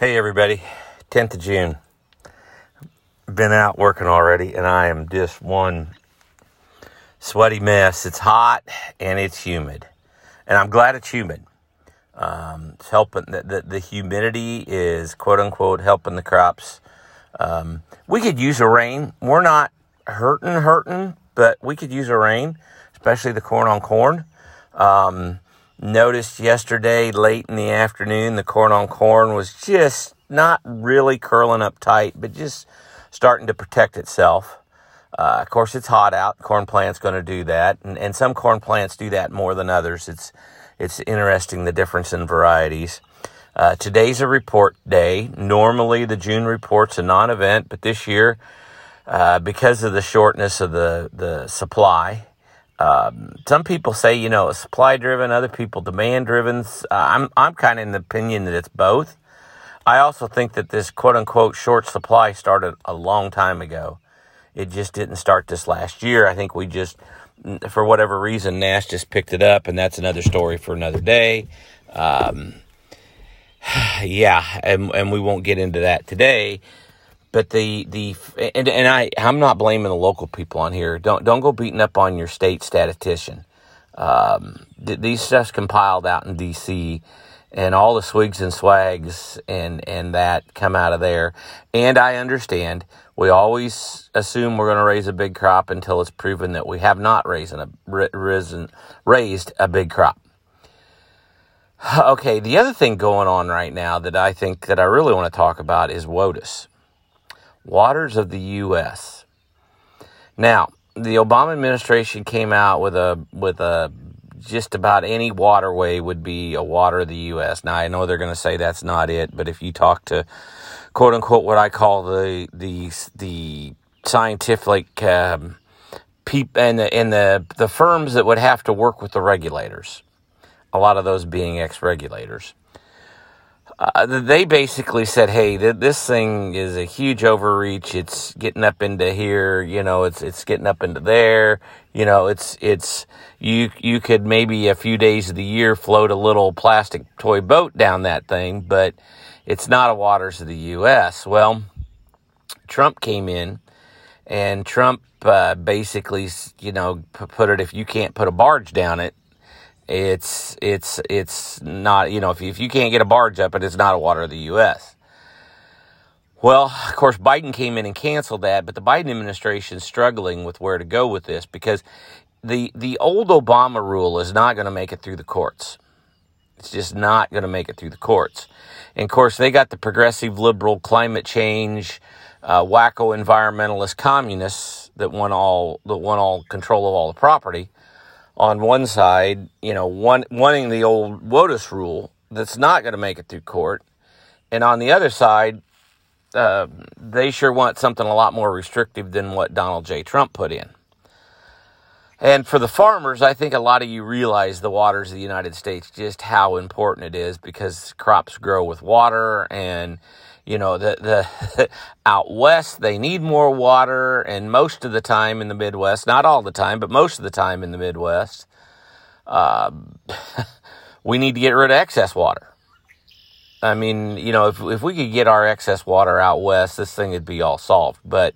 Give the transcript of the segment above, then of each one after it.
Hey everybody, 10th of June. Been out working already and I am just one sweaty mess. It's hot and it's humid. And I'm glad it's humid. Um, it's helping, the, the, the, humidity is quote unquote helping the crops. Um, we could use a rain. We're not hurting, hurting, but we could use a rain, especially the corn on corn. Um, Noticed yesterday, late in the afternoon, the corn on corn was just not really curling up tight, but just starting to protect itself. Uh, of course, it's hot out. Corn plant's going to do that, and, and some corn plants do that more than others. It's it's interesting the difference in varieties. Uh, today's a report day. Normally, the June report's a non-event, but this year, uh, because of the shortness of the the supply, um, some people say, you know, supply driven, other people demand driven. Uh, I'm, I'm kind of in the opinion that it's both. I also think that this quote unquote short supply started a long time ago. It just didn't start this last year. I think we just, for whatever reason, NASS just picked it up, and that's another story for another day. Um, yeah, and, and we won't get into that today but the the and, and I I'm not blaming the local people on here. Don't don't go beating up on your state statistician. Um, th- these stuff's compiled out in D.C. and all the swigs and swags and and that come out of there. And I understand we always assume we're going to raise a big crop until it's proven that we have not raised a risen raised a big crop. Okay, the other thing going on right now that I think that I really want to talk about is WOTUS waters of the U.S. Now, the Obama administration came out with a with a just about any waterway would be a water of the U.S. Now, I know they're going to say that's not it, but if you talk to quote unquote what I call the the the scientific um, peep and the and the the firms that would have to work with the regulators, a lot of those being ex regulators uh, they basically said, "Hey, th- this thing is a huge overreach. It's getting up into here. You know, it's it's getting up into there. You know, it's it's you you could maybe a few days of the year float a little plastic toy boat down that thing, but it's not a waters of the U.S." Well, Trump came in, and Trump uh, basically, you know, put it if you can't put a barge down it, it's it's it's not you know if you, if you can't get a barge up it, it's not a water of the U.S. Well, of course, Biden came in and canceled that, but the Biden administration is struggling with where to go with this because the the old Obama rule is not going to make it through the courts. It's just not going to make it through the courts. And of course, they got the progressive liberal climate change, uh, wacko environmentalist communists that want all that want all control of all the property on one side, you know, one, wanting the old WOTUS rule that's not going to make it through court. And on the other side, uh, they sure want something a lot more restrictive than what Donald J. Trump put in. And for the farmers, I think a lot of you realize the waters of the United States just how important it is because crops grow with water and you know the the out west they need more water and most of the time in the midwest not all the time but most of the time in the midwest uh, we need to get rid of excess water. I mean you know if, if we could get our excess water out west this thing would be all solved. But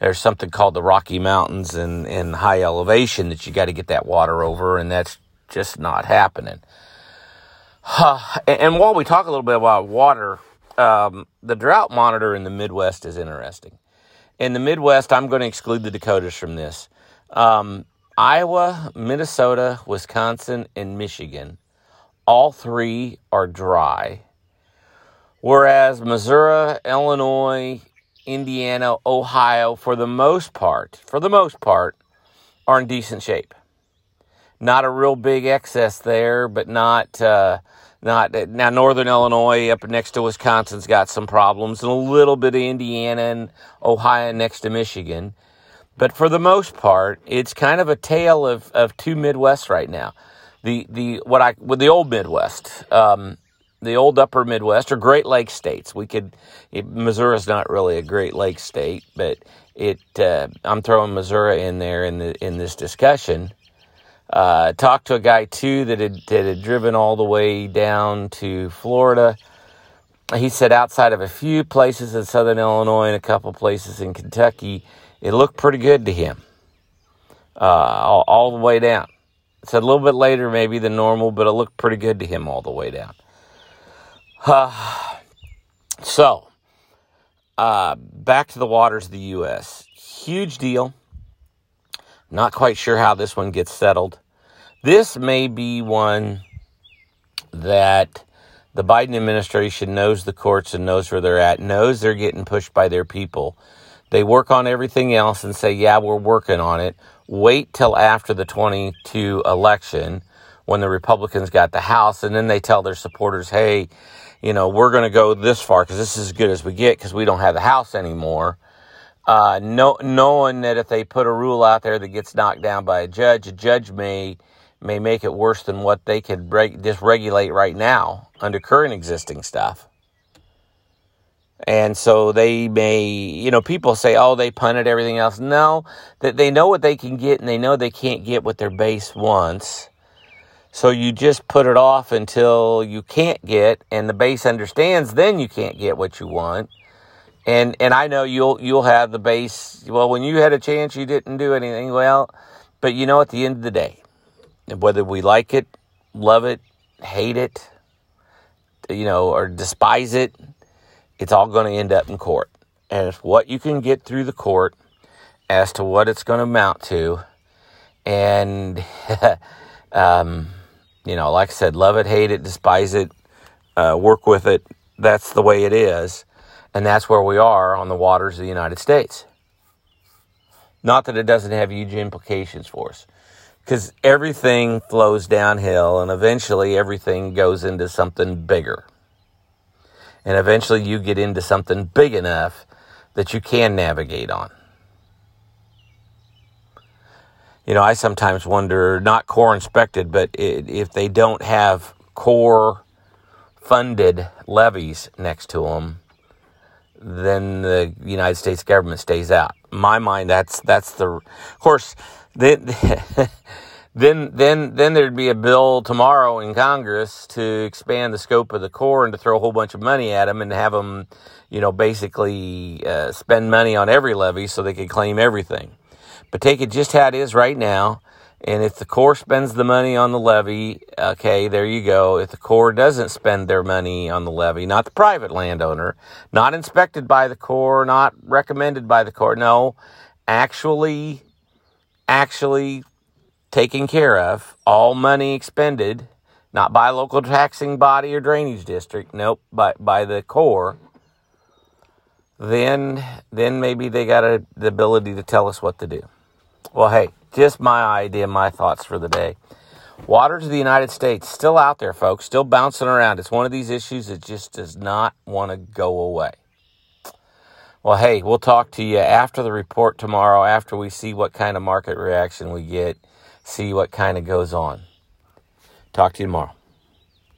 there's something called the rocky mountains and, and high elevation that you got to get that water over and that's just not happening. And while we talk a little bit about water um, the drought monitor in the Midwest is interesting. In the Midwest, I'm going to exclude the Dakotas from this. Um, Iowa, Minnesota, Wisconsin, and Michigan, all three are dry. Whereas Missouri, Illinois, Indiana, Ohio, for the most part, for the most part, are in decent shape. Not a real big excess there, but not uh, not now, Northern Illinois up next to Wisconsin's got some problems, and a little bit of Indiana and Ohio next to Michigan. But for the most part, it's kind of a tale of, of two Midwest right now. The the what I with the old Midwest, um, the old Upper Midwest or Great Lakes states. We could it, Missouri's not really a Great Lakes state, but it uh, I'm throwing Missouri in there in the in this discussion uh, talked to a guy too that had, that had driven all the way down to Florida he said outside of a few places in southern Illinois and a couple places in Kentucky, it looked pretty good to him uh, all, all, the way down. Said a little bit later maybe than normal, but it looked pretty good to him all the way down. Uh, so, uh, back to the waters of the U.S. Huge deal. Not quite sure how this one gets settled. This may be one that the Biden administration knows the courts and knows where they're at, knows they're getting pushed by their people. They work on everything else and say, yeah, we're working on it. Wait till after the 22 election when the Republicans got the House, and then they tell their supporters, hey, you know, we're going to go this far because this is as good as we get because we don't have the House anymore. Uh, no, knowing that if they put a rule out there that gets knocked down by a judge, a judge may may make it worse than what they could reg- just regulate right now under current existing stuff. And so they may, you know, people say, oh, they punted everything else. No, that they know what they can get and they know they can't get what their base wants. So you just put it off until you can't get, and the base understands then you can't get what you want. And and I know you'll you'll have the base. Well, when you had a chance, you didn't do anything. Well, but you know, at the end of the day, whether we like it, love it, hate it, you know, or despise it, it's all going to end up in court. And it's what you can get through the court as to what it's going to amount to. And, um, you know, like I said, love it, hate it, despise it, uh, work with it. That's the way it is. And that's where we are on the waters of the United States. Not that it doesn't have huge implications for us because everything flows downhill and eventually everything goes into something bigger. And eventually you get into something big enough that you can navigate on. You know, I sometimes wonder, not Corps inspected, but if they don't have Corps funded levees next to them, then the United States government stays out. In my mind, that's that's the. Of course, then then then then there'd be a bill tomorrow in Congress to expand the scope of the Corps and to throw a whole bunch of money at them and have them, you know, basically uh, spend money on every levee so they could claim everything. But take it just how it is right now. And if the Corps spends the money on the levee, okay, there you go. If the Corps doesn't spend their money on the levee, not the private landowner, not inspected by the Corps, not recommended by the Corps, no, actually actually taken care of, all money expended, not by local taxing body or drainage district, nope, by, by the Corps, then then maybe they got a, the ability to tell us what to do. Well, hey, just my idea, my thoughts for the day. Waters of the United States still out there, folks, still bouncing around. It's one of these issues that just does not want to go away. Well, hey, we'll talk to you after the report tomorrow, after we see what kind of market reaction we get, see what kind of goes on. Talk to you tomorrow.